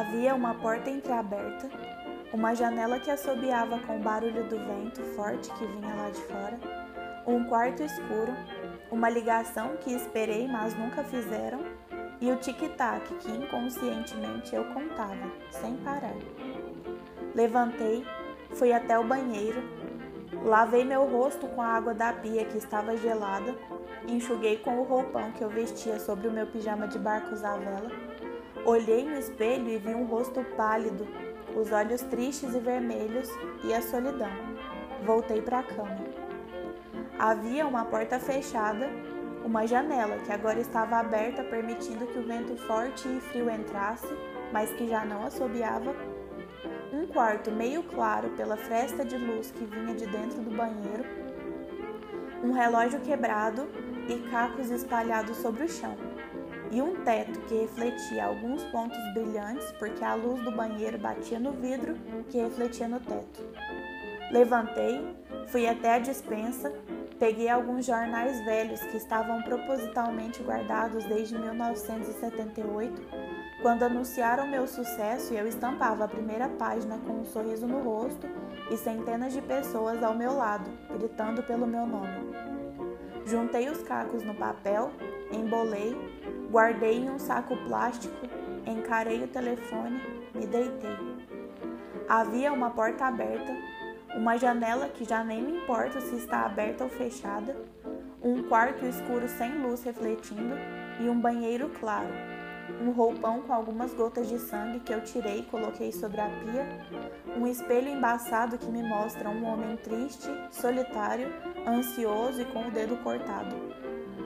Havia uma porta entreaberta, uma janela que assobiava com o barulho do vento forte que vinha lá de fora, um quarto escuro, uma ligação que esperei, mas nunca fizeram, e o tic-tac que inconscientemente eu contava, sem parar. Levantei, fui até o banheiro, lavei meu rosto com a água da pia que estava gelada, enxuguei com o roupão que eu vestia sobre o meu pijama de barcos à vela, olhei no espelho e vi um rosto pálido, os olhos tristes e vermelhos e a solidão. Voltei para a cama. Havia uma porta fechada, uma janela que agora estava aberta, permitindo que o vento forte e frio entrasse, mas que já não assobiava. Um quarto meio claro pela fresta de luz que vinha de dentro do banheiro. Um relógio quebrado e cacos espalhados sobre o chão. E um teto que refletia alguns pontos brilhantes porque a luz do banheiro batia no vidro que refletia no teto. Levantei, fui até a despensa, Peguei alguns jornais velhos que estavam propositalmente guardados desde 1978, quando anunciaram meu sucesso eu estampava a primeira página com um sorriso no rosto e centenas de pessoas ao meu lado, gritando pelo meu nome. Juntei os cacos no papel, embolei, guardei em um saco plástico, encarei o telefone, me deitei. Havia uma porta aberta uma janela que já nem me importa se está aberta ou fechada, um quarto escuro sem luz refletindo e um banheiro claro. Um roupão com algumas gotas de sangue que eu tirei e coloquei sobre a pia, um espelho embaçado que me mostra um homem triste, solitário, ansioso e com o dedo cortado.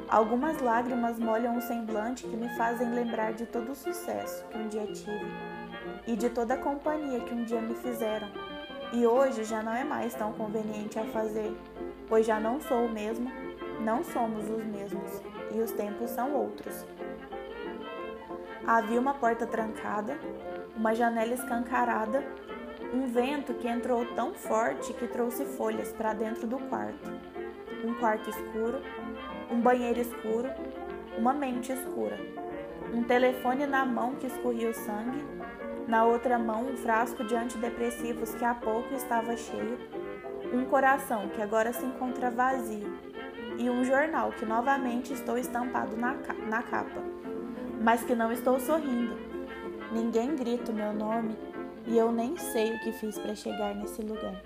Algumas lágrimas molham o semblante que me fazem lembrar de todo o sucesso que um dia tive e de toda a companhia que um dia me fizeram e hoje já não é mais tão conveniente a fazer, pois já não sou o mesmo, não somos os mesmos e os tempos são outros. Havia uma porta trancada, uma janela escancarada, um vento que entrou tão forte que trouxe folhas para dentro do quarto. Um quarto escuro, um banheiro escuro, uma mente escura. Um telefone na mão que escorria o sangue na outra mão um frasco de antidepressivos que há pouco estava cheio, um coração que agora se encontra vazio e um jornal que novamente estou estampado na, na capa, mas que não estou sorrindo. Ninguém grita o meu nome e eu nem sei o que fiz para chegar nesse lugar.